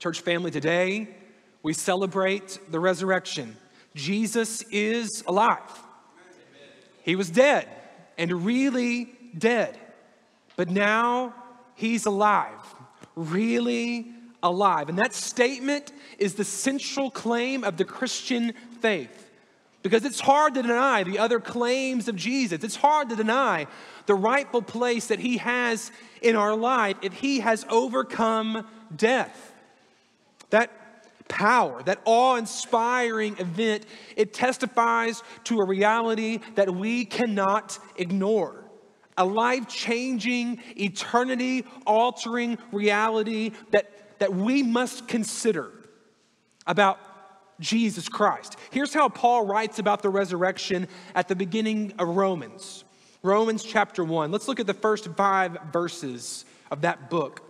Church family, today we celebrate the resurrection. Jesus is alive. He was dead and really dead, but now he's alive, really alive. And that statement is the central claim of the Christian faith. Because it's hard to deny the other claims of Jesus. It's hard to deny the rightful place that he has in our life if he has overcome death. That power, that awe inspiring event, it testifies to a reality that we cannot ignore. A life changing, eternity altering reality that, that we must consider about Jesus Christ. Here's how Paul writes about the resurrection at the beginning of Romans. Romans chapter 1. Let's look at the first five verses of that book.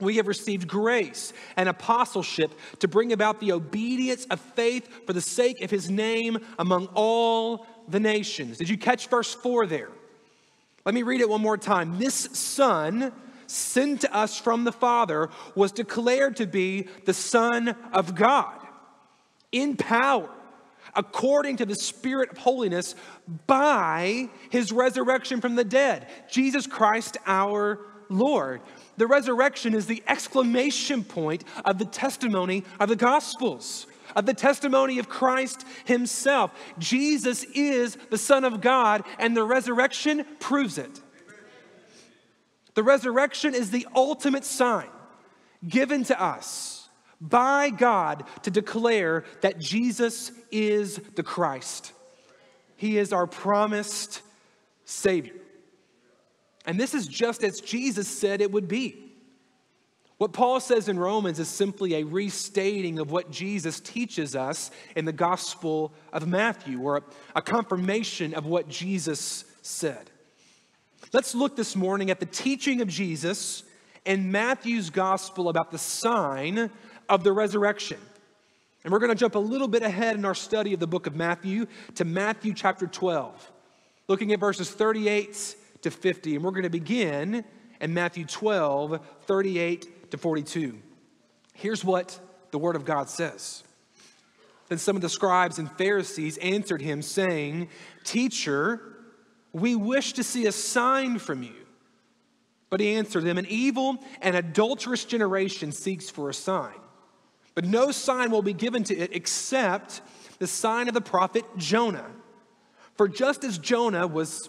we have received grace and apostleship to bring about the obedience of faith for the sake of his name among all the nations. Did you catch verse 4 there? Let me read it one more time. This Son, sent to us from the Father, was declared to be the Son of God in power, according to the Spirit of holiness, by his resurrection from the dead, Jesus Christ our Lord. The resurrection is the exclamation point of the testimony of the Gospels of the testimony of Christ Himself. Jesus is the Son of God, and the resurrection proves it. The resurrection is the ultimate sign given to us by God to declare that Jesus is the Christ. He is our promised Savior. And this is just as Jesus said it would be. What Paul says in Romans is simply a restating of what Jesus teaches us in the Gospel of Matthew, or a confirmation of what Jesus said. Let's look this morning at the teaching of Jesus in Matthew's gospel about the sign of the resurrection. And we're going to jump a little bit ahead in our study of the book of Matthew to Matthew chapter 12, looking at verses 38 to 50. And we're going to begin in Matthew 12, 38 to 42. Here's what the Word of God says. Then some of the scribes and Pharisees answered him, saying, Teacher, we wish to see a sign from you. But he answered them An evil and adulterous generation seeks for a sign. But no sign will be given to it except the sign of the prophet Jonah. For just as Jonah was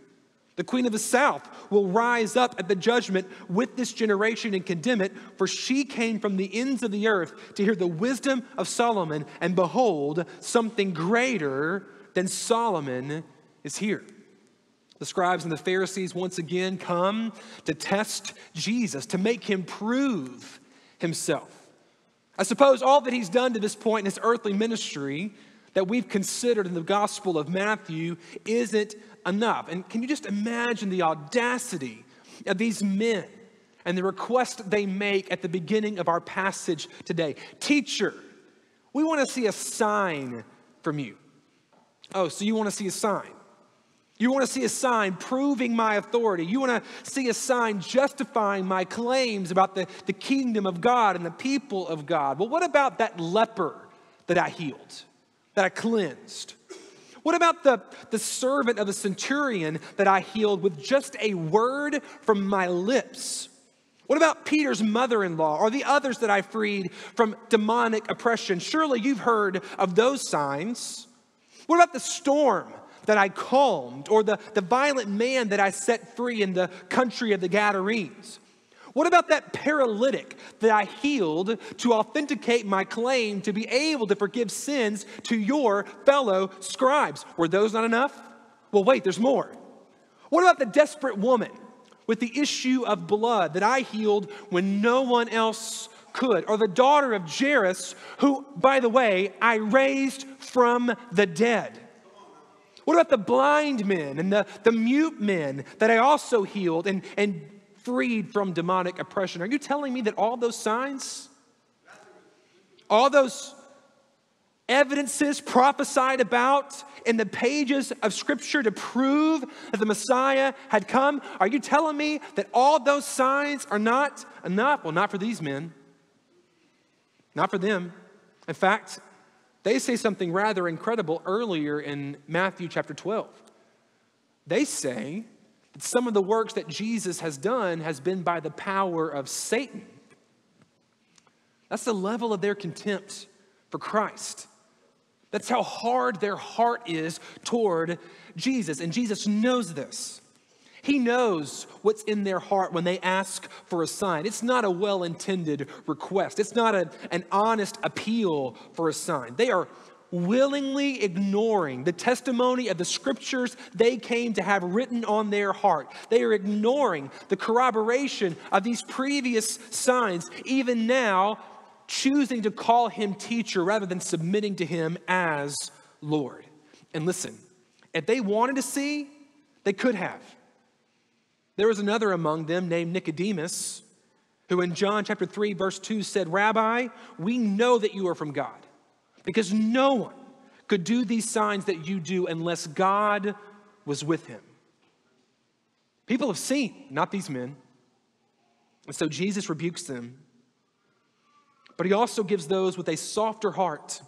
The queen of the south will rise up at the judgment with this generation and condemn it, for she came from the ends of the earth to hear the wisdom of Solomon, and behold, something greater than Solomon is here. The scribes and the Pharisees once again come to test Jesus, to make him prove himself. I suppose all that he's done to this point in his earthly ministry that we've considered in the Gospel of Matthew isn't enough. And can you just imagine the audacity of these men and the request they make at the beginning of our passage today? Teacher, we want to see a sign from you. Oh, so you want to see a sign? You want to see a sign proving my authority. You want to see a sign justifying my claims about the, the kingdom of God and the people of God. Well, what about that leper that I healed, that I cleansed? What about the, the servant of the centurion that I healed with just a word from my lips? What about Peter's mother in law or the others that I freed from demonic oppression? Surely you've heard of those signs. What about the storm that I calmed, or the, the violent man that I set free in the country of the Gadarenes? What about that paralytic that I healed to authenticate my claim to be able to forgive sins to your fellow scribes? Were those not enough? Well, wait, there's more. What about the desperate woman with the issue of blood that I healed when no one else could? Or the daughter of Jairus, who, by the way, I raised from the dead? What about the blind men and the, the mute men that I also healed and, and freed from demonic oppression. Are you telling me that all those signs, all those evidences prophesied about in the pages of Scripture to prove that the Messiah had come, are you telling me that all those signs are not enough? Well, not for these men, not for them. In fact, they say something rather incredible earlier in Matthew chapter 12. They say some of the works that Jesus has done has been by the power of Satan. That's the level of their contempt for Christ. That's how hard their heart is toward Jesus. And Jesus knows this. He knows what's in their heart when they ask for a sign. It's not a well intended request, it's not a, an honest appeal for a sign. They are willingly ignoring the testimony of the scriptures they came to have written on their heart. They are ignoring the corroboration of these previous signs, even now choosing to call him teacher rather than submitting to him as Lord. And listen, if they wanted to see, they could have. There was another among them named Nicodemus, who in John chapter 3, verse 2 said, Rabbi, we know that you are from God because no one could do these signs that you do unless God was with him. People have seen, not these men. And so Jesus rebukes them. But he also gives those with a softer heart,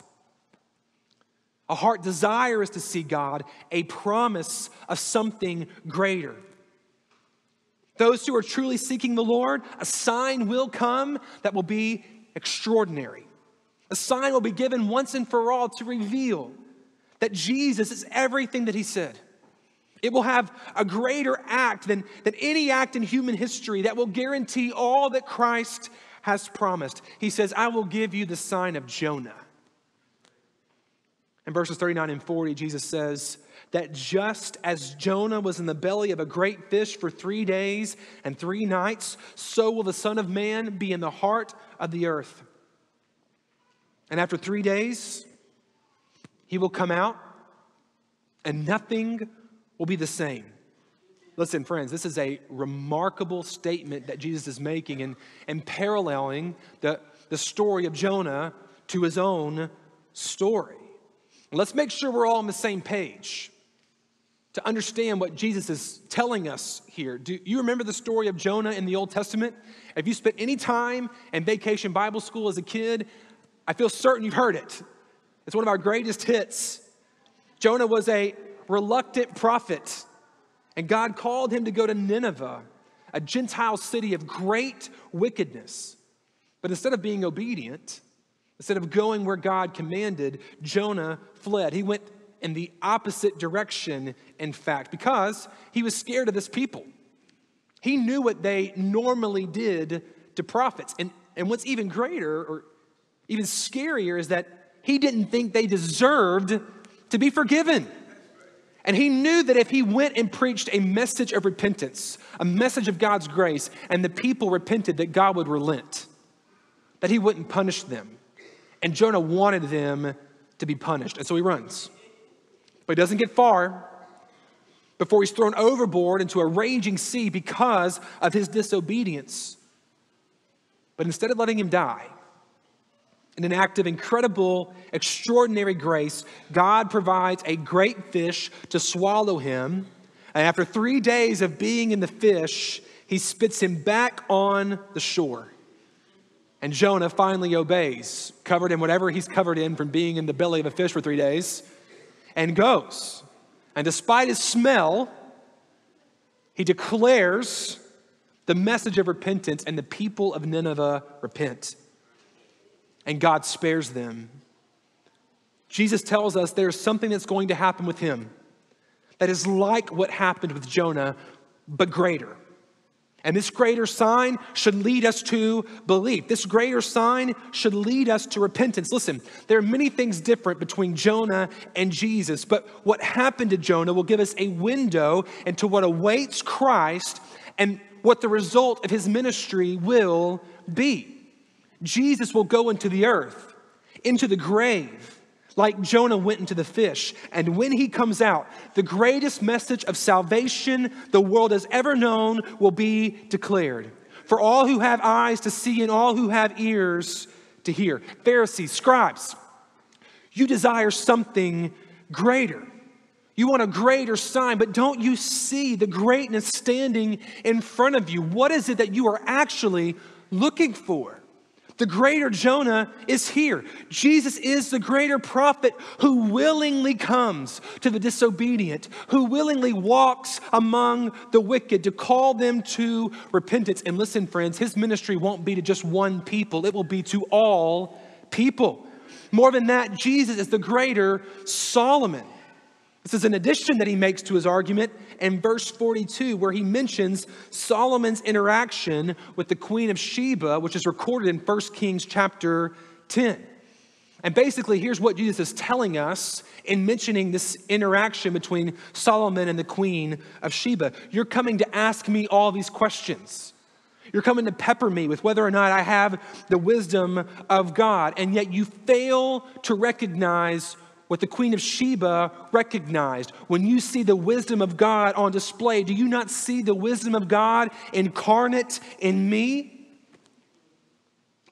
a heart desirous to see God, a promise of something greater. Those who are truly seeking the Lord, a sign will come that will be extraordinary. A sign will be given once and for all to reveal that Jesus is everything that he said. It will have a greater act than, than any act in human history that will guarantee all that Christ has promised. He says, I will give you the sign of Jonah. In verses 39 and 40, Jesus says that just as Jonah was in the belly of a great fish for three days and three nights, so will the Son of Man be in the heart of the earth. And after three days, he will come out and nothing will be the same. Listen, friends, this is a remarkable statement that Jesus is making and, and paralleling the, the story of Jonah to his own story. Let's make sure we're all on the same page to understand what Jesus is telling us here. Do you remember the story of Jonah in the Old Testament? If you spent any time in vacation Bible school as a kid, I feel certain you've heard it. It's one of our greatest hits. Jonah was a reluctant prophet, and God called him to go to Nineveh, a Gentile city of great wickedness. But instead of being obedient, instead of going where God commanded, Jonah fled. He went in the opposite direction, in fact, because he was scared of this people. He knew what they normally did to prophets. And, and what's even greater, or even scarier is that he didn't think they deserved to be forgiven. And he knew that if he went and preached a message of repentance, a message of God's grace, and the people repented, that God would relent, that he wouldn't punish them. And Jonah wanted them to be punished. And so he runs. But he doesn't get far before he's thrown overboard into a raging sea because of his disobedience. But instead of letting him die, in an act of incredible, extraordinary grace, God provides a great fish to swallow him. And after three days of being in the fish, he spits him back on the shore. And Jonah finally obeys, covered in whatever he's covered in from being in the belly of a fish for three days, and goes. And despite his smell, he declares the message of repentance, and the people of Nineveh repent and God spares them. Jesus tells us there's something that's going to happen with him that is like what happened with Jonah, but greater. And this greater sign should lead us to belief. This greater sign should lead us to repentance. Listen, there are many things different between Jonah and Jesus, but what happened to Jonah will give us a window into what awaits Christ and what the result of his ministry will be. Jesus will go into the earth, into the grave, like Jonah went into the fish. And when he comes out, the greatest message of salvation the world has ever known will be declared. For all who have eyes to see and all who have ears to hear. Pharisees, scribes, you desire something greater. You want a greater sign, but don't you see the greatness standing in front of you? What is it that you are actually looking for? The greater Jonah is here. Jesus is the greater prophet who willingly comes to the disobedient, who willingly walks among the wicked to call them to repentance. And listen, friends, his ministry won't be to just one people, it will be to all people. More than that, Jesus is the greater Solomon. This is an addition that he makes to his argument in verse 42, where he mentions Solomon's interaction with the Queen of Sheba, which is recorded in 1 Kings chapter 10. And basically, here's what Jesus is telling us in mentioning this interaction between Solomon and the Queen of Sheba. You're coming to ask me all these questions. You're coming to pepper me with whether or not I have the wisdom of God, and yet you fail to recognize what the Queen of Sheba recognized. When you see the wisdom of God on display, do you not see the wisdom of God incarnate in me?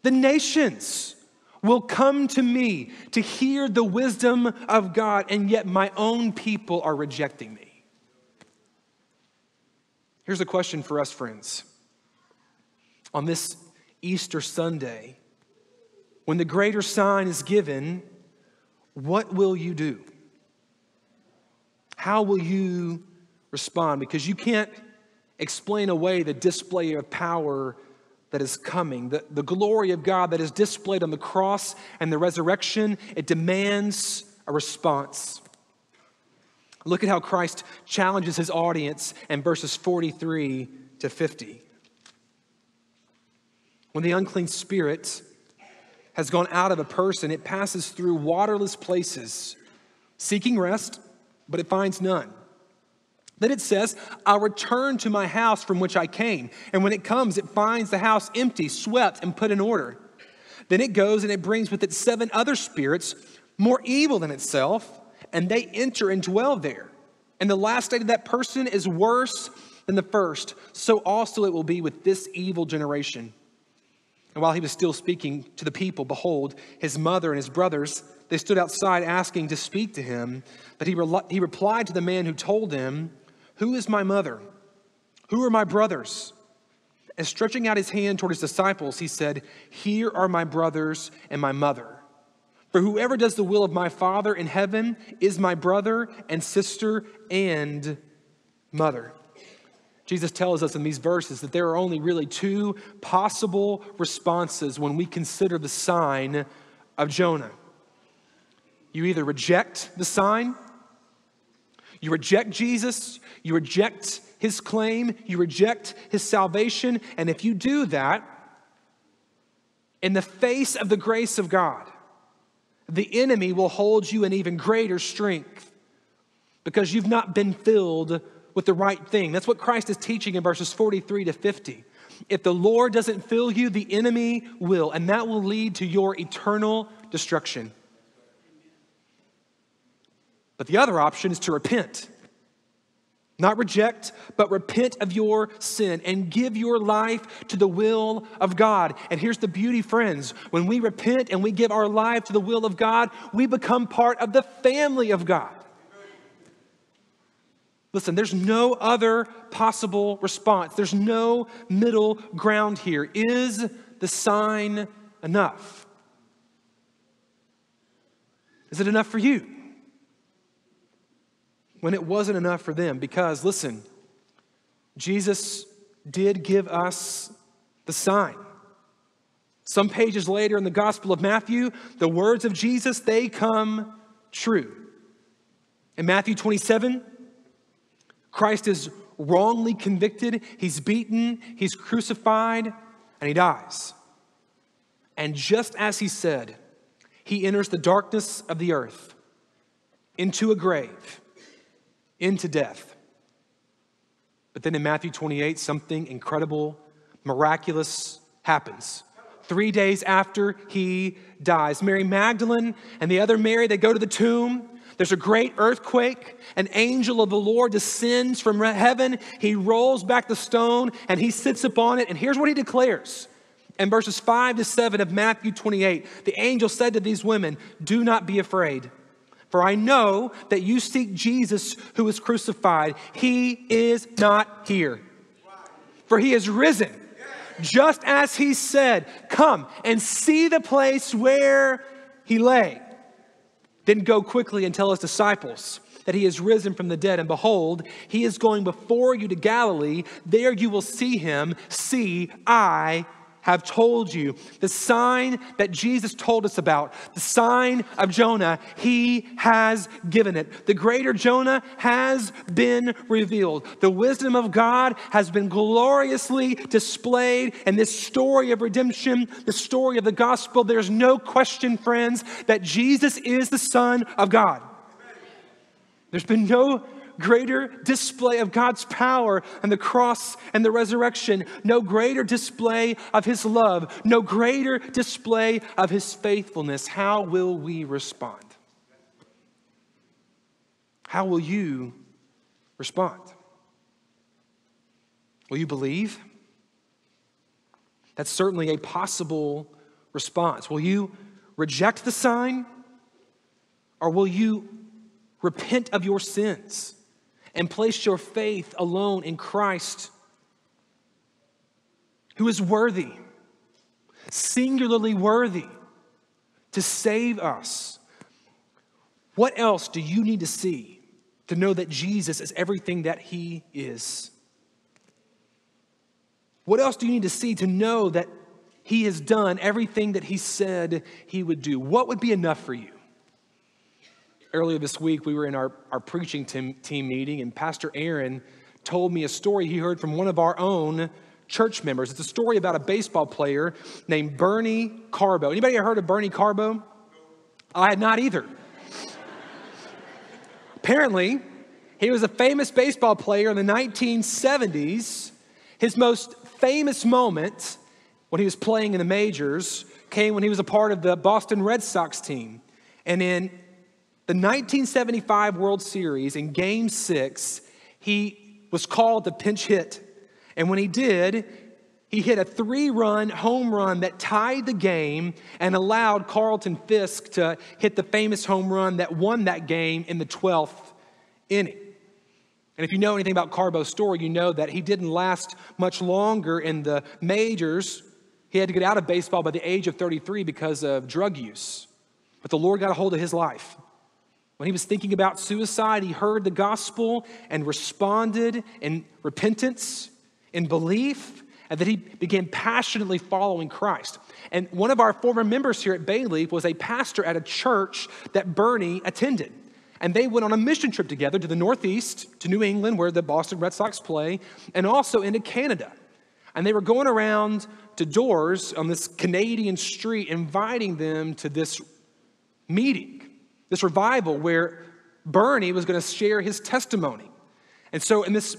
The nations will come to me to hear the wisdom of God, and yet my own people are rejecting me. Here's a question for us, friends. On this Easter Sunday, when the greater sign is given, what will you do? How will you respond? Because you can't explain away the display of power that is coming, the, the glory of God that is displayed on the cross and the resurrection. It demands a response. Look at how Christ challenges his audience in verses 43 to 50. When the unclean spirit has gone out of a person, it passes through waterless places, seeking rest, but it finds none. Then it says, I'll return to my house from which I came. And when it comes, it finds the house empty, swept, and put in order. Then it goes and it brings with it seven other spirits more evil than itself, and they enter and dwell there. And the last state of that person is worse than the first. So also it will be with this evil generation. And while he was still speaking to the people, behold, his mother and his brothers, they stood outside asking to speak to him. But he, re- he replied to the man who told him, Who is my mother? Who are my brothers? And stretching out his hand toward his disciples, he said, Here are my brothers and my mother. For whoever does the will of my Father in heaven is my brother and sister and mother. Jesus tells us in these verses that there are only really two possible responses when we consider the sign of Jonah. You either reject the sign, you reject Jesus, you reject his claim, you reject his salvation, and if you do that, in the face of the grace of God, the enemy will hold you in even greater strength because you've not been filled with the right thing. That's what Christ is teaching in verses 43 to 50. If the Lord doesn't fill you, the enemy will, and that will lead to your eternal destruction. But the other option is to repent. Not reject, but repent of your sin and give your life to the will of God. And here's the beauty, friends. When we repent and we give our life to the will of God, we become part of the family of God. Listen, there's no other possible response. There's no middle ground here. Is the sign enough? Is it enough for you? When it wasn't enough for them, because listen, Jesus did give us the sign. Some pages later in the Gospel of Matthew, the words of Jesus, they come true. In Matthew 27, Christ is wrongly convicted, he's beaten, he's crucified, and he dies. And just as he said, he enters the darkness of the earth into a grave, into death. But then in Matthew 28, something incredible, miraculous happens. Three days after he dies, Mary Magdalene and the other Mary, they go to the tomb. There's a great earthquake. An angel of the Lord descends from heaven. He rolls back the stone and he sits upon it. And here's what he declares in verses 5 to 7 of Matthew 28. The angel said to these women, Do not be afraid. For I know that you seek Jesus who was crucified. He is not here, for he is risen. Just as he said, Come and see the place where he lay. Then go quickly and tell his disciples that he is risen from the dead. And behold, he is going before you to Galilee. There you will see him. See, I have told you. The sign that Jesus told us about, the sign of Jonah, he has given it. The greater Jonah has been revealed. The wisdom of God has been gloriously displayed in this story of redemption, the story of the gospel. There's no question, friends, that Jesus is the Son of God. There's been no greater display of God's power and the cross and the resurrection, no greater display of his love, no greater display of his faithfulness. How will we respond? How will you respond? Will you believe? That's certainly a possible response. Will you reject the sign? Or will you repent of your sins and place your faith alone in Christ, who is worthy, singularly worthy to save us. What else do you need to see to know that Jesus is everything that he is? What else do you need to see to know that he has done everything that he said he would do? What would be enough for you? Earlier this week, we were in our, our preaching team, team meeting, and Pastor Aaron told me a story he heard from one of our own church members. It's a story about a baseball player named Bernie Carbo. Anybody heard of Bernie Carbo? I had not either. Apparently, he was a famous baseball player in the 1970s. His most famous moment when he was playing in the majors came when he was a part of the Boston Red Sox team. And in the 1975 World Series, in game six, he was called the pinch hit. And when he did, he hit a three run home run that tied the game and allowed Carlton Fisk to hit the famous home run that won that game in the 12th inning. And if you know anything about Carbo's story, you know that he didn't last much longer in the majors. He had to get out of baseball by the age of 33 because of drug use. But the Lord got a hold of his life. When he was thinking about suicide, he heard the gospel and responded in repentance, in belief, and that he began passionately following Christ. And one of our former members here at Bayleaf was a pastor at a church that Bernie attended. And they went on a mission trip together to the Northeast, to New England, where the Boston Red Sox play, and also into Canada. And they were going around to doors on this Canadian street, inviting them to this meeting this revival where Bernie was going to share his testimony. And so in this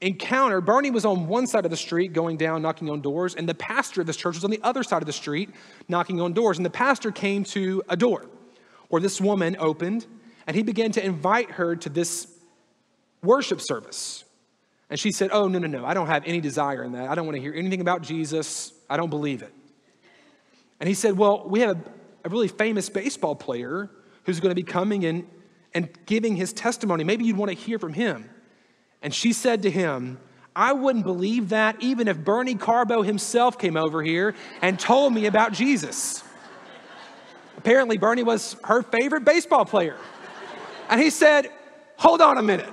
encounter, Bernie was on one side of the street going down, knocking on doors, and the pastor of this church was on the other side of the street, knocking on doors. And the pastor came to a door where this woman opened, and he began to invite her to this worship service. And she said, Oh, no, no, no, I don't have any desire in that. I don't want to hear anything about Jesus. I don't believe it. And he said, Well, we have a, a really famous baseball player who's going to be coming in and giving his testimony. Maybe you'd want to hear from him. And she said to him, I wouldn't believe that even if Bernie Carbo himself came over here and told me about Jesus. Apparently, Bernie was her favorite baseball player. And he said, Hold on a minute.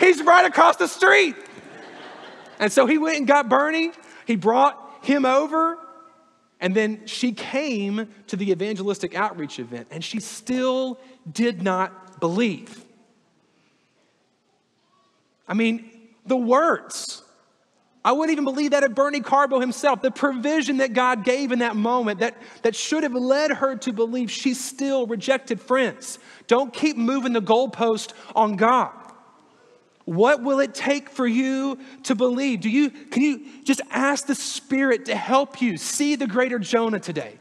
He's right across the street. And so he went and got Bernie. He brought him over and then she came to the evangelistic outreach event and she still did not believe. I mean, the words. I wouldn't even believe that of Bernie Carbo himself. The provision that God gave in that moment that, that should have led her to believe she still rejected friends. Don't keep moving the goalpost on God. What will it take for you to believe? Do you can you just ask the Spirit to help you see the greater Jonah today?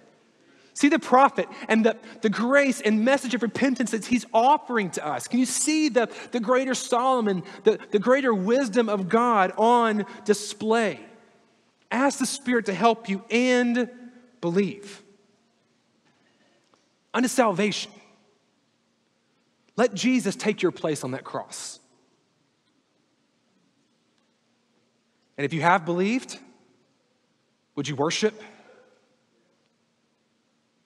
See the prophet and the, the grace and message of repentance that he's offering to us. Can you see the, the greater Solomon, the, the greater wisdom of God on display? Ask the Spirit to help you and believe. Unto salvation. Let Jesus take your place on that cross. And if you have believed, would you worship?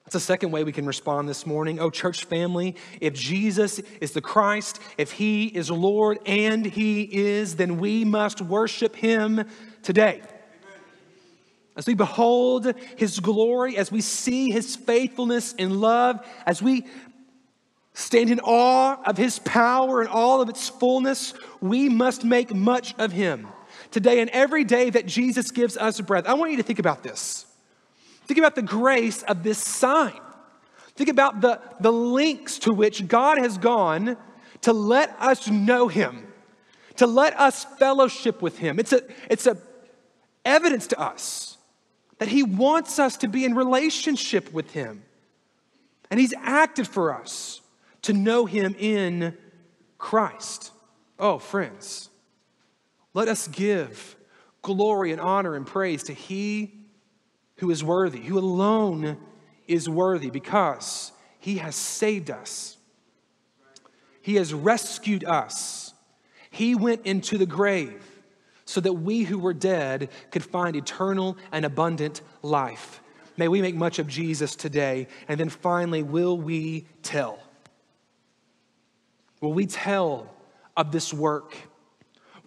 That's a second way we can respond this morning. Oh, church family, if Jesus is the Christ, if he is Lord and he is, then we must worship him today. As we behold his glory, as we see his faithfulness and love, as we stand in awe of his power and all of its fullness, we must make much of him today and every day that Jesus gives us breath. I want you to think about this. Think about the grace of this sign. Think about the, the links to which God has gone to let us know Him, to let us fellowship with Him. It's a, it's a evidence to us that He wants us to be in relationship with Him. And He's acted for us to know Him in Christ. Oh, friends, let us give glory and honor and praise to He who is worthy, who alone is worthy because he has saved us. He has rescued us. He went into the grave so that we who were dead could find eternal and abundant life. May we make much of Jesus today. And then finally, will we tell? Will we tell of this work?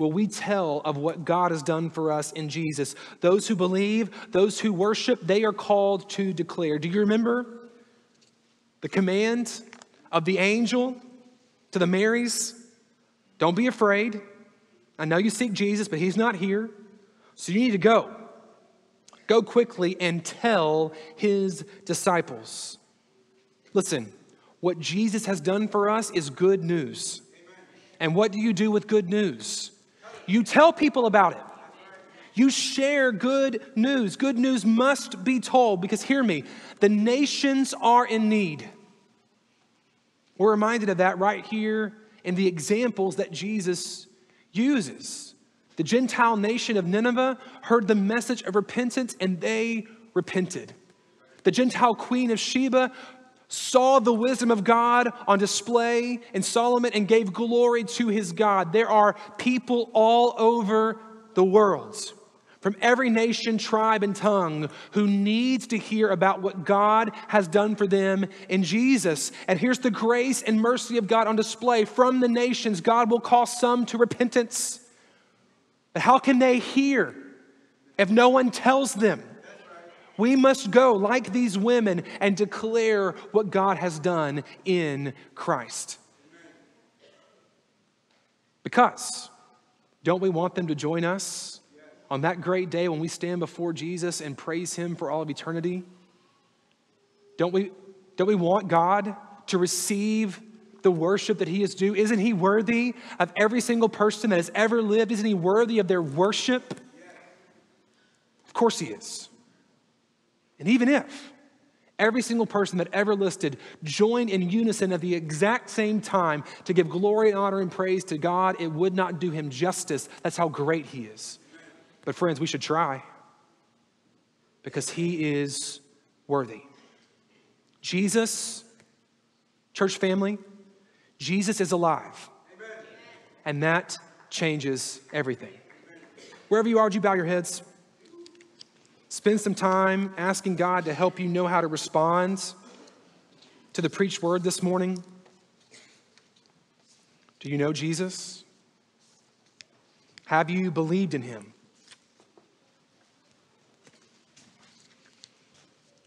Will we tell of what God has done for us in Jesus. Those who believe, those who worship, they are called to declare. Do you remember the command of the angel to the Marys? Don't be afraid. I know you seek Jesus, but he's not here. So you need to go. Go quickly and tell his disciples. Listen, what Jesus has done for us is good news. And what do you do with good news? You tell people about it. You share good news. Good news must be told because, hear me, the nations are in need. We're reminded of that right here in the examples that Jesus uses. The Gentile nation of Nineveh heard the message of repentance and they repented. The Gentile queen of Sheba saw the wisdom of God on display in Solomon and gave glory to his God. There are people all over the world, from every nation, tribe, and tongue, who needs to hear about what God has done for them in Jesus. And here's the grace and mercy of God on display from the nations. God will call some to repentance. But how can they hear if no one tells them? We must go like these women and declare what God has done in Christ. Because don't we want them to join us on that great day when we stand before Jesus and praise Him for all of eternity? Don't we, don't we want God to receive the worship that He is due? Isn't He worthy of every single person that has ever lived? Isn't He worthy of their worship? Of course He is. And even if every single person that ever listed joined in unison at the exact same time to give glory and honor and praise to God, it would not do him justice. That's how great he is. But, friends, we should try because he is worthy. Jesus, church family, Jesus is alive. And that changes everything. Wherever you are, would you bow your heads? Spend some time asking God to help you know how to respond to the preached word this morning. Do you know Jesus? Have you believed in him?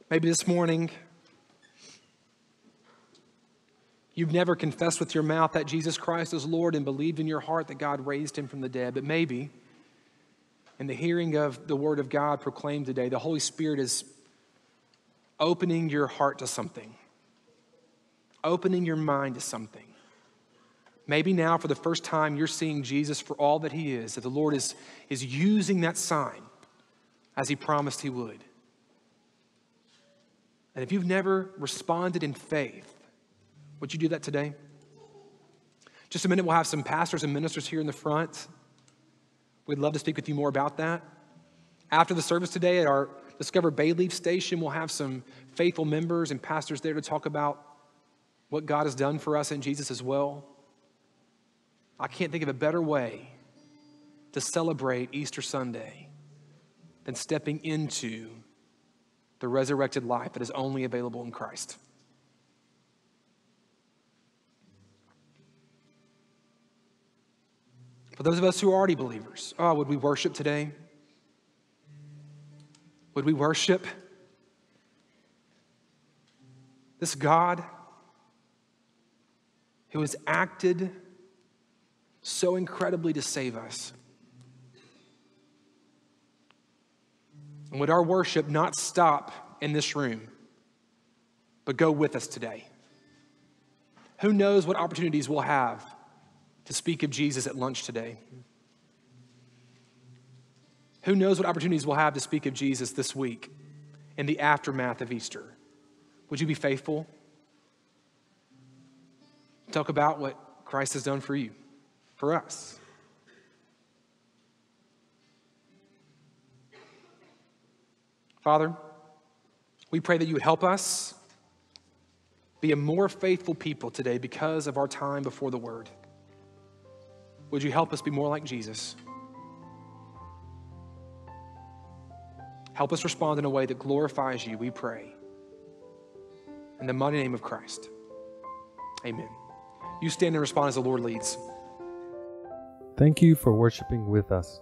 Maybe this morning You've never confessed with your mouth that Jesus Christ is Lord and believed in your heart that God raised him from the dead. But maybe, in the hearing of the word of God proclaimed today, the Holy Spirit is opening your heart to something, opening your mind to something. Maybe now, for the first time, you're seeing Jesus for all that he is, that the Lord is, is using that sign as he promised he would. And if you've never responded in faith, would you do that today? Just a minute, we'll have some pastors and ministers here in the front. We'd love to speak with you more about that. After the service today at our Discover Bayleaf station, we'll have some faithful members and pastors there to talk about what God has done for us in Jesus as well. I can't think of a better way to celebrate Easter Sunday than stepping into the resurrected life that is only available in Christ. For those of us who are already believers, oh, would we worship today? Would we worship this God who has acted so incredibly to save us? And would our worship not stop in this room, but go with us today? Who knows what opportunities we'll have to speak of Jesus at lunch today. Who knows what opportunities we'll have to speak of Jesus this week in the aftermath of Easter? Would you be faithful? Talk about what Christ has done for you, for us. Father, we pray that you would help us be a more faithful people today because of our time before the Word. Would you help us be more like Jesus? Help us respond in a way that glorifies you, we pray. In the mighty name of Christ. Amen. You stand and respond as the Lord leads. Thank you for worshiping with us.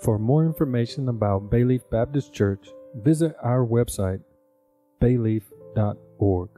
For more information about Bayleaf Baptist Church, visit our website, bayleaf.org.